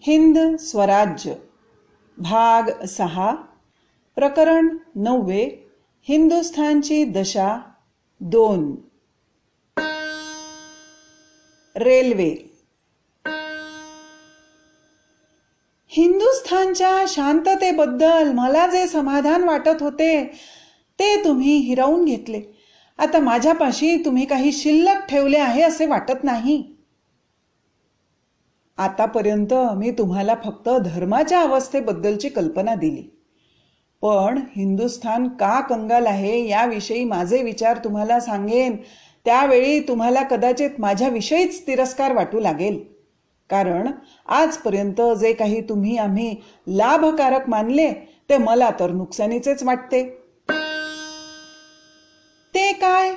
हिंद स्वराज्य. भाग सहा. प्रकरण नववे. हिंदुस्थानची दशा दोन. रेल्वे. हिंदुस्थानच्या शांततेबद्दल मला जे समाधान वाटत होते ते तुम्ही हिरावून घेतले. आता माझ्यापाशी तुम्ही काही शिल्लक ठेवले आहे असे वाटत नाही. आतापर्यंत मी तुम्हाला फक्त धर्माच्या अवस्थेबद्दलची कल्पना दिली. पण हिंदुस्थान का कंगाल आहे याविषयी माझे विचार तुम्हाला सांगेन त्यावेळी तुम्हाला कदाचित माझ्याविषयीच तिरस्कार वाटू लागेल. कारण आजपर्यंत जे काही तुम्ही आम्ही लाभकारक मानले ते मला तर नुकसानीचेच वाटते. ते काय?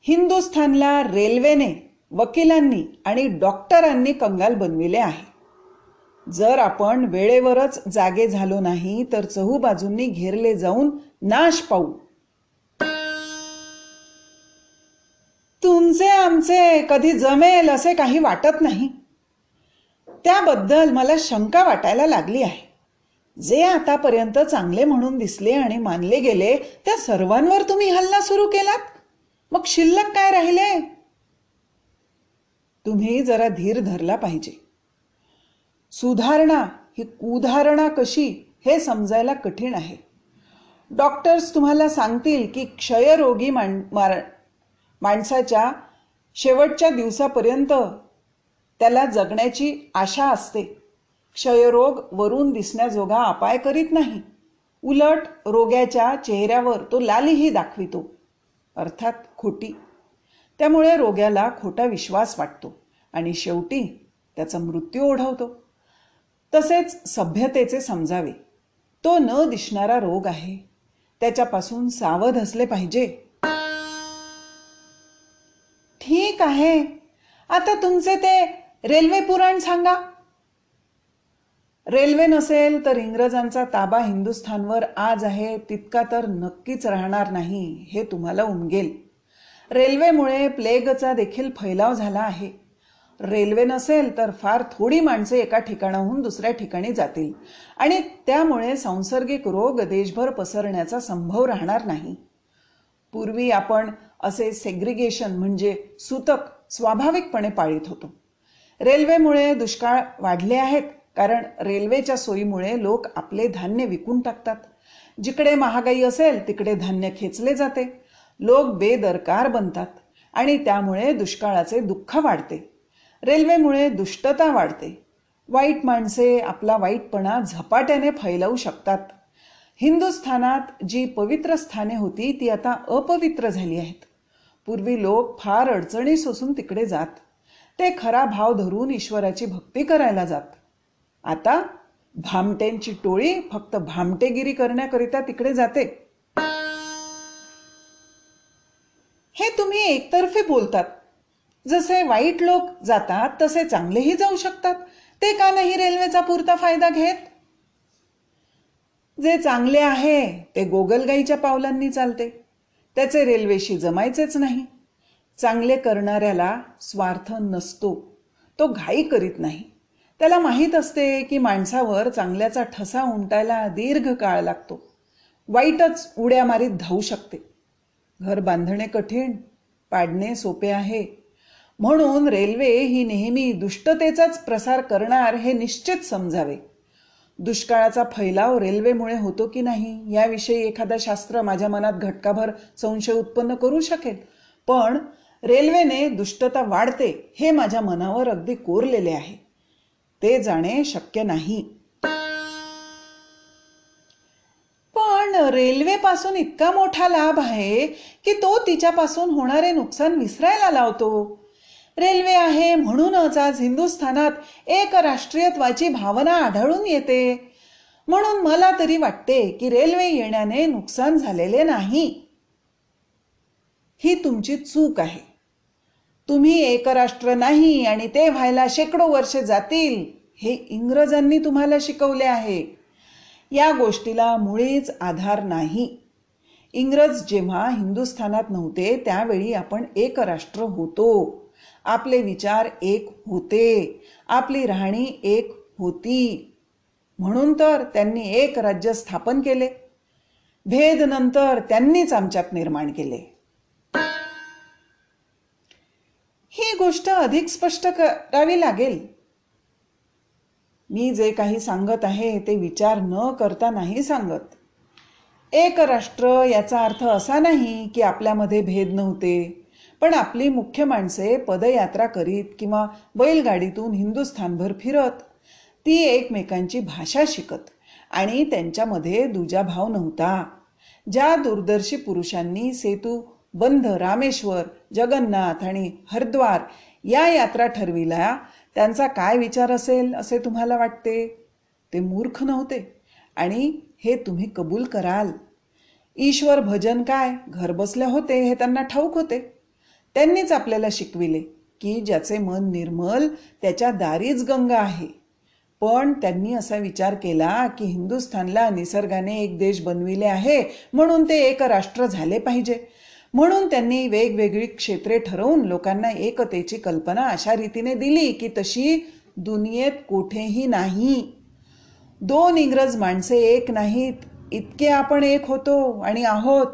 हिंदुस्थानला रेल्वेने वकिलांनी आणि डॉक्टरांनी कंगाल बनविले आहे. जर आपण वेळेवरच जागे झालो नाही तर चहूबाजूंनी घेरले जाऊन नाश पाहू तुमचे आमचे कधी जमेल असे काही वाटत नाही. त्याबद्दल मला शंका वाटायला लागली आहे. जे आतापर्यंत चांगले म्हणून दिसले आणि मानले गेले त्या सर्वांवर तुम्ही हल्ला सुरू केलात? मग शिल्लक काय राहिले? तुम्ही जरा धीर धरला पाहिजे. सुधारणा ही कुधारणा कशी हे समजायला कठीण आहे. डॉक्टर्स तुम्हाला सांगतील की क्षयरोगी माण मार माणसाच्या शेवटच्या दिवसापर्यंत त्याला जगण्याची आशा असते. क्षयरोग वरून दिसण्याजोगा अपाय करीत नाही. उलट रोग्याच्या चेहऱ्यावर तो लालीही दाखवितो. अर्थात खोटी. त्यामुळे रोग्याला खोटा विश्वास वाटतो आणि शेवटी त्याचा मृत्यू ओढवतो. तसेच सभ्यतेचे समजावे. तो न दिसणारा रोग आहे. त्याच्यापासून सावध असले पाहिजे. ठीक आहे. आता तुमचे ते रेल्वे पुराण सांगा. रेल्वे नसेल तर इंग्रजांचा ताबा हिंदुस्थानवर आज आहे. तितका तर नक्कीच राहणार नाही हे तुम्हाला उमगेल. रेल्वेमुळे प्लेगचा देखील फैलाव झाला आहे. रेल्वे नसेल तर फार थोडी माणसे एका ठिकाणाहून दुसऱ्या ठिकाणी जातील. आणि त्यामुळे सांसर्गिक रोग देशभर पसरण्याचा संभव राहणार नाही. पूर्वी आपण असे सेग्रिगेशन म्हणजे सूतक स्वाभाविकपणे पाळीत होतो. रेल्वेमुळे दुष्काळ वाढले आहेत कारण रेल्वेच्या सोयीमुळे लोक आपले धान्य विकून टाकतात. जिकडे महागाई असेल तिकडे धान्य खेचले जाते. लोक बेदरकार बनतात आणि त्यामुळे दुष्काळाचे दुःख वाढते. रेल्वेमुळे दुष्टता वाढते. वाईट माणसे आपला वाईटपणा झपाट्याने फैलवू शकतात. हिंदुस्थानात जी पवित्र स्थाने होती ती आता अपवित्र झाली आहेत. पूर्वी लोक फार अडचणी सोसून तिकडे जात. ते खरा भाव धरून ईश्वराची भक्ती करायला जात. आता भामटेंची टोळी फक्त भामटेगिरी करण्याकरिता तिकडे जाते. एकतर्फे बोलतात. जसे वाईट लोक जातात तसे चांगलेही जाऊ शकतात. ते का नाही रेल्वेचा पुरता फायदा घेत? जे चांगले आहे ते गोगलगाईच्या पावलांनी चालते. त्याचे रेल्वेशी जमायचेच नाही. चांगले करणाऱ्याला स्वार्थ नसतो. तो घाई करीत नाही. त्याला माहीत असते की माणसावर चांगल्याचा ठसा उमटायला दीर्घ काळ लागतो. वाईटच उड्या मारीत धावू शकते. घर बांधणे कठीण पाडणे सोपे आहे. म्हणून रेल्वे ही नेहमी दुष्टतेचाच प्रसार करणार हे निश्चित समजावे. दुष्काळाचा फैलाव रेल्वेमुळे होतो की नाही याविषयी एखादा शास्त्र माझ्या मनात घटकाभर संशय उत्पन्न करू शकेल. पण रेल्वेने दुष्टता वाढते हे माझ्या मनावर अगदी कोरलेले आहे. ते जाणे शक्य नाही. रेल्वेपासून इतका मोठा लाभ आहे की तो तिच्यापासून होणारे नुकसान विसरायला लावतो. रेल्वे आहे म्हणूनच आज हिंदुस्थानात एक राष्ट्रीयत्वाची भावना आढळून येते. म्हणून मला तरी वाटते की रेल्वे येण्याने नुकसान झालेले नाही. ही तुमची चूक आहे. तुम्ही एकराष्ट्र नाही आणि ते व्हायला शेकडो वर्षे जातील हे इंग्रजांनी तुम्हाला शिकवले आहे. या गोष्टीला मुळीच आधार नाही. इंग्रज जेव्हा हिंदुस्थानात नव्हते त्यावेळी आपण एक राष्ट्र होतो. आपले विचार एक होते. आपली राहणी एक होती. म्हणून तर त्यांनी एक राज्य स्थापन केले. भेद नंतर त्यांनीच आमच्यात निर्माण केले. ही गोष्ट अधिक स्पष्ट करावी लागेल. मी जे काही सांगत आहे ते विचार न करता नाही सांगत. एक राष्ट्र याचा अर्थ असा नाही की आपल्यामध्ये भेद नव्हते पण आपली मुख्य माणसे पदयात्रा करीत किंवा बैलगाडीतून हिंदुस्थानभर फिरत ती एकमेकांची भाषा शिकत आणि त्यांच्यामध्ये दुजाभाव नव्हता. ज्या दूरदर्शी पुरुषांनी सेतू बंध रामेश्वर जगन्नाथ आणि हरिद्वार या यात्रा ठरविल्या त्यांचा काय विचार असेल असे तुम्हाला वाटते? ते मूर्ख नव्हते. आणि हे तुम्ही कबूल कराल. ईश्वर भजन काय? घरबसल्या होते हे त्यांना ठाऊक होते. त्यांनीच आपल्याला शिकविले की ज्याचे मन निर्मल त्याच्या दारीच गंगा आहे. पण त्यांनी असा विचार केला की हिंदुस्थानला निसर्गाने एक देश बनविले आहे म्हणून ते एक राष्ट्र झाले पाहिजे. म्हणून त्यांनी वेगवेगळी क्षेत्रे ठरवून लोकांना एकतेची कल्पना अशा रीतीने दिली की तशी दुनियेत कुठेही नाही. दोन इंग्रज माणसे एक नाहीत इतके आपण एक होतो आणि आहोत.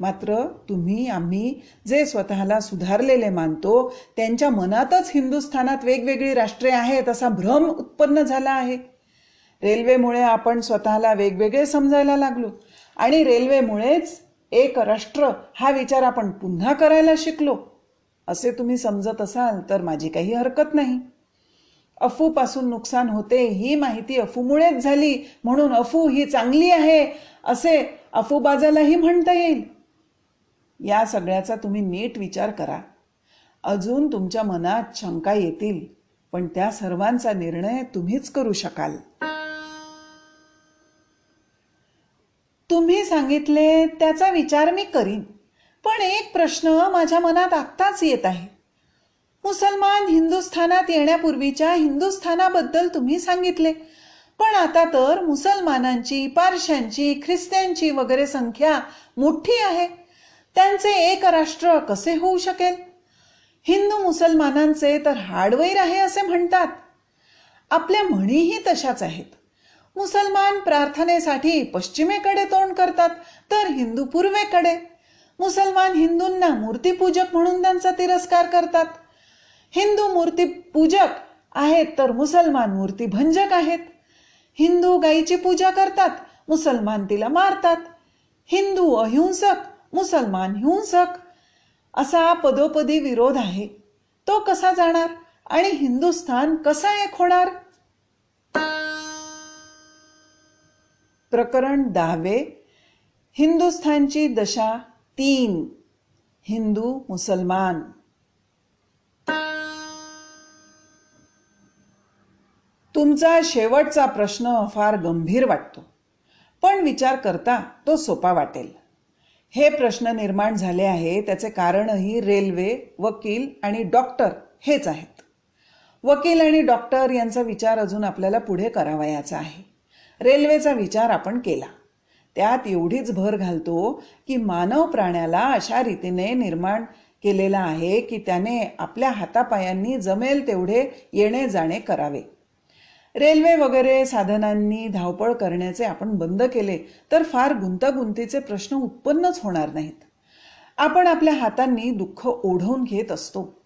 मात्र तुम्ही आम्ही जे स्वतःला सुधारलेले मानतो त्यांच्या मनातच हिंदुस्थानात वेगवेगळी राष्ट्रे आहेत असा भ्रम उत्पन्न झाला आहे. रेल्वेमुळे आपण स्वतःला वेगवेगळे समजायला लागलो आणि रेल्वेमुळेच एक राष्ट्र हा विचार आपण पुन्हा करायला शिकलो. असे तुम्ही समजत असाल तर माझी काही हरकत नाही. अफूपासून नुकसान होते ही माहिती अफूमुळेच झाली म्हणून अफू ही चांगली आहे असे अफूबाजालाही म्हणता येईल. या सगळ्याचा तुम्ही नीट विचार करा. अजून तुमच्या मनात शंका येतील पण त्या सर्वांचा निर्णय तुम्हीच करू शकाल. तुम्ही सांगितले त्याचा विचार मी करीन. पण एक प्रश्न माझ्या मनात आत्ताच येत आहे. मुसलमान हिंदुस्थानात येण्यापूर्वीच्या हिंदुस्थानाबद्दल तुम्ही सांगितले. पण आता तर मुसलमानांची पारशांची ख्रिस्त्यांची वगैरे संख्या मोठी आहे. त्यांचे एक राष्ट्र कसे होऊ शकेल? हिंदू मुसलमानांचे तर हार्डवेअर आहे असे म्हणतात. आपल्या म्हणीही तशाच आहेत. मुसलमान प्रार्थनेसाठी पश्चिमेकडे तोंड करतात तर हिंदू पूर्वेकडे. मुसलमान हिंदूंना मूर्तीपूजक म्हणून त्यांचा तिरस्कार करतात. हिंदू मूर्तीपूजक आहेत तर मुसलमान मूर्तीभंजक आहेत. हिंदू गायीची पूजा करतात मुसलमान तिला मारतात. हिंदू अहिंसक मुसलमान हिंसक. असा पदोपदी विरोध आहे. तो कसा जाणार आणि हिंदुस्थान कसा एक होणार प्रकरण दहावे हिंदुस्थानची दशा तीन हिंदू मुसलमान. तुमचा शेवटचा प्रश्न फार गंभीर वाटतो पण विचार करता तो सोपा वाटेल. हे प्रश्न निर्माण झाले आहे त्याचे कारणही रेल्वे वकील आणि डॉक्टर हेच आहेत. वकील आणि डॉक्टर यांचा विचार अजून आपल्याला पुढे करावयाचा आहे. रेल्वेचा विचार आपण केला. त्यात एवढीच भर घालतो की मानव प्राण्याला अशा रीतीने निर्माण केलेला आहे की त्याने आपल्या हातापायांनी जमेल तेवढे येणे जाणे करावे. रेल्वे वगैरे साधनांनी धावपळ करण्याचे आपण बंद केले तर फार गुंतागुंतीचे प्रश्न उत्पन्नच होणार नाहीत. आपण आपल्या हातांनी दुःख ओढवून घेत असतो.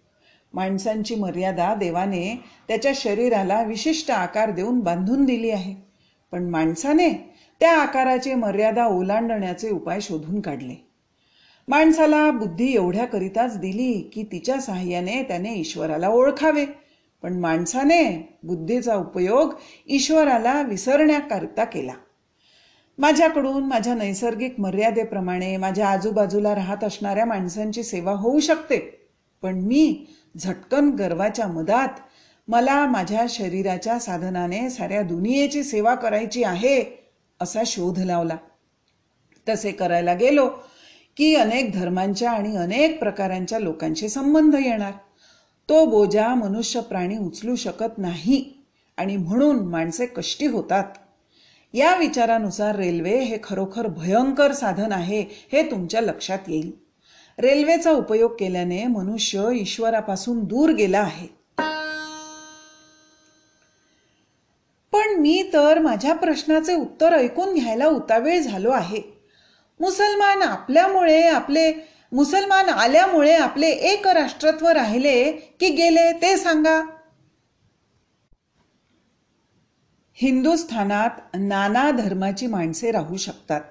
माणसांची मर्यादा देवाने त्याच्या शरीराला विशिष्ट आकार देऊन बांधून दिली आहे. पण माणसाने त्या आकाराची मर्यादा ओलांडण्याचे उपाय शोधून काढले. माणसाला बुद्धी एवढ्याकरिताच दिली की तिच्या सहाय्याने त्याने ईश्वराला ओळखावे. पण माणसाने बुद्धीचा उपयोग ईश्वराला विसरण्याकरता केला. माझ्याकडून माझ्या नैसर्गिक मर्यादेप्रमाणे माझ्या आजूबाजूला राहत असणाऱ्या माणसांची सेवा होऊ शकते. पण मी झटकन गर्वाच्या मधात मला माझ्या शरीराच्या साधनाने साऱ्या दुनियेची सेवा करायची आहे असा शोध लावला. तसे करायला गेलो की अनेक धर्मांच्या आणि अनेक प्रकारांच्या लोकांशी संबंध येणार. तो बोजा मनुष्य प्राणी उचलू शकत नाही आणि म्हणून माणसे कष्टी होतात. या विचारानुसार रेल्वे हे खरोखर भयंकर साधन आहे हे तुमच्या लक्षात येईल. रेल्वेचा उपयोग केल्याने मनुष्य ईश्वरापासून दूर गेला आहे. तर माझ्या प्रश्नाचे उत्तर ऐकून घ्यायला उतावेळ झालो आहे. मुसलमान आपल्यामुळे आपले मुसलमान आल्यामुळे आपले एक राष्ट्रत्व राहिले की गेले ते सांगा. हिंदुस्थानात नाना धर्माची माणसे राहू शकतात.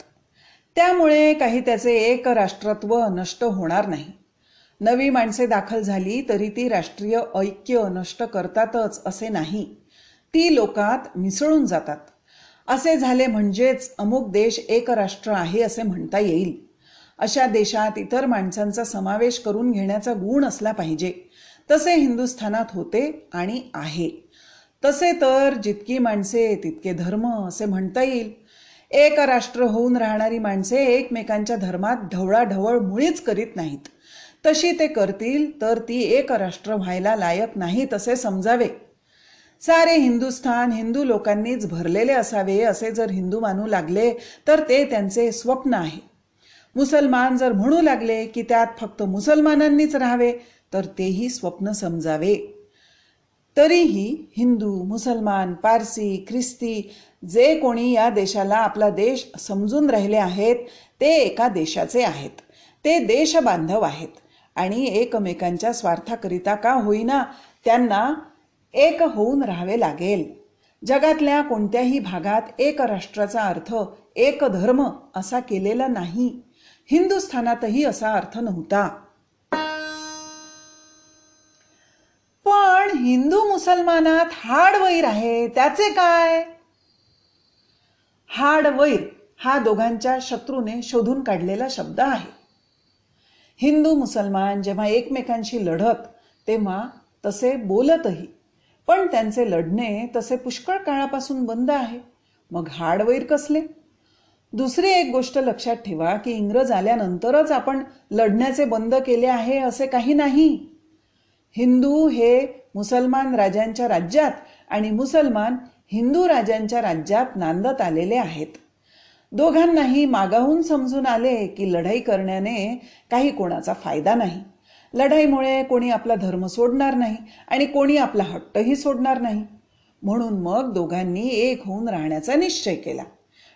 त्यामुळे काही त्याचे एक राष्ट्रत्व नष्ट होणार नाही. नवी माणसे दाखल झाली तरी ती राष्ट्रीय ऐक्य नष्ट करतातच असे नाही. ती लोकात मिसळून जातात. असे झाले म्हणजेच अमुक देश एक राष्ट्र आहे असे म्हणता येईल. अशा देशात इतर माणसांचा समावेश करून घेण्याचा गुण असला पाहिजे. तसे हिंदुस्थानात होते आणि आहे. तसे तर जितकी माणसे तितके धर्म असे म्हणता येईल. एक राष्ट्र होऊन राहणारी माणसे एकमेकांच्या धर्मात ढवळाढवळ मुळीच करीत नाहीत. तशी ते करतील तर ती एक राष्ट्र व्हायला लायक नाही तसे समजावे. सारे हिंदुस्थान हिंदू लोकांनीच भरलेले असावे असे जर हिंदू मानू लागले तर ते त्यांचे स्वप्न आहे. मुसलमान जर म्हणू लागले की त्यात फक्त मुसलमानांनीच राहावे तर तेही स्वप्न समजावे. तरीही हिंदू मुसलमान पारसी ख्रिस्ती जे कोणी या देशाला आपला देश समजून राहिले आहेत ते एका देशाचे आहेत. ते देशबांधव आहेत. आणि एकमेकांच्या स्वार्थाकरिता का होईना त्यांना एक होऊन राहावे लागेल. जगातल्या कोणत्याही भागात एक राष्ट्राचा अर्थ एक धर्म असा केलेला नाही. हिंदुस्थानातही असा अर्थ नव्हता. पण हिंदू मुसलमानात हाड वैर आहे त्याचे काय? हाड वैर हा दोघांच्या शत्रूने शोधून काढलेला शब्द आहे. हिंदू मुसलमान जेव्हा एकमेकांशी लढत तेव्हा तसे बोलतही पण त्यांचे लढणे तसे पुष्कळ काळापासून बंद आहे. मग हाडवैर कसले? दुसरी एक गोष्ट लक्षात ठेवा की इंग्रज आल्यानंतरच आपण लढण्याचे बंद केले आहे असे काही नाही. हिंदू हे मुसलमान राजांच्या राज्यात आणि मुसलमान हिंदू राजांच्या राज्यात नांदत आलेले आहेत. दोघांनाही मागाहून समजून आले की लढाई करण्याने काही कोणाचा फायदा नाही. लढाईमुळे कोणी आपला धर्म सोडणार नाही आणि कोणी आपला हट्टही सोडणार नाही. म्हणून मग दोघांनी एक होऊन राहण्याचा निश्चय केला.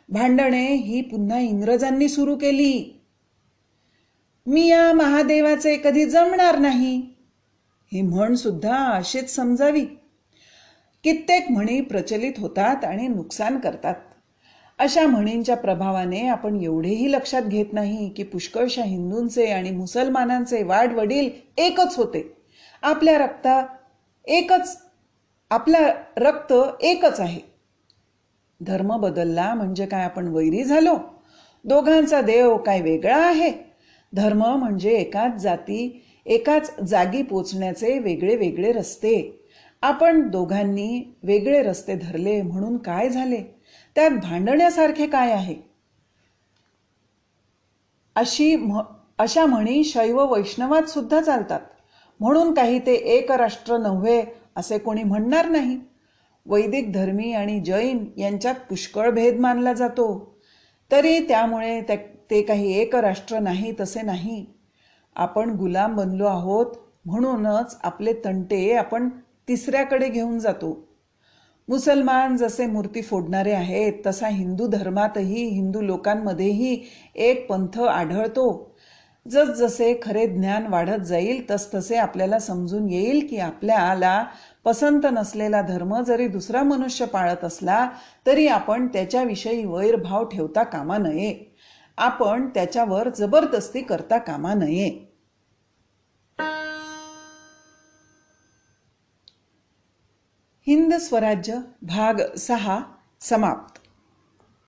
भांडणे ही पुन्हा इंग्रजांनी सुरू केली. मी या महादेवाचे कधी जमणार नाही? ही म्हण सुद्धा अशीच समजावी. कित्येक म्हणी प्रचलित होतात आणि नुकसान करतात. अशा म्हणींच्या प्रभावाने आपण एवढेही लक्षात घेत नाही की पुष्कळशा हिंदूंचे आणि मुसलमानांचे वाडवडील एकच होते. आपल्या रक्ता एकच आपला रक्त एकच आहे. धर्म बदलला म्हणजे काय आपण वैरी झालो? दोघांचा देव काय वेगळा आहे? धर्म म्हणजे एकाच जाती एकाच जागी पोचण्याचे वेगळे वेगळे रस्ते. आपण दोघांनी वेगळे रस्ते धरले म्हणून काय झाले? त्यात भांडण्यासारखे काय आहे? अशी अशा म्हणी शैव वैष्णवात सुद्धा चालतात. म्हणून काही ते एक राष्ट्र नव्हे असे कोणी म्हणणार नाही. वैदिक धर्मी आणि जैन यांच्यात पुष्कळ भेद मानला जातो. तरी त्यामुळे ते काही एक राष्ट्र नाही तसे नाही. आपण गुलाम बनलो आहोत म्हणूनच आपले तंटे आपण तिसऱ्याकडे घेऊन जातो. मुसलमान जसे मूर्ती फोडणारे आहेत तसा हिंदू धर्मातही हिंदू लोकांमध्येही एक पंथ आढळतो. जसजसे खरे ज्ञान वाढत जाईल तसतसे आपल्याला समजून येईल की आपल्याला पसंत नसलेला धर्म जरी दुसरा मनुष्य पाळत असला तरी आपण त्याच्याविषयी वैरभाव ठेवता कामा नये. आपण त्याच्यावर जबरदस्ती करता कामा नये. हिंद स्वराज्य भाग सहा समाप्त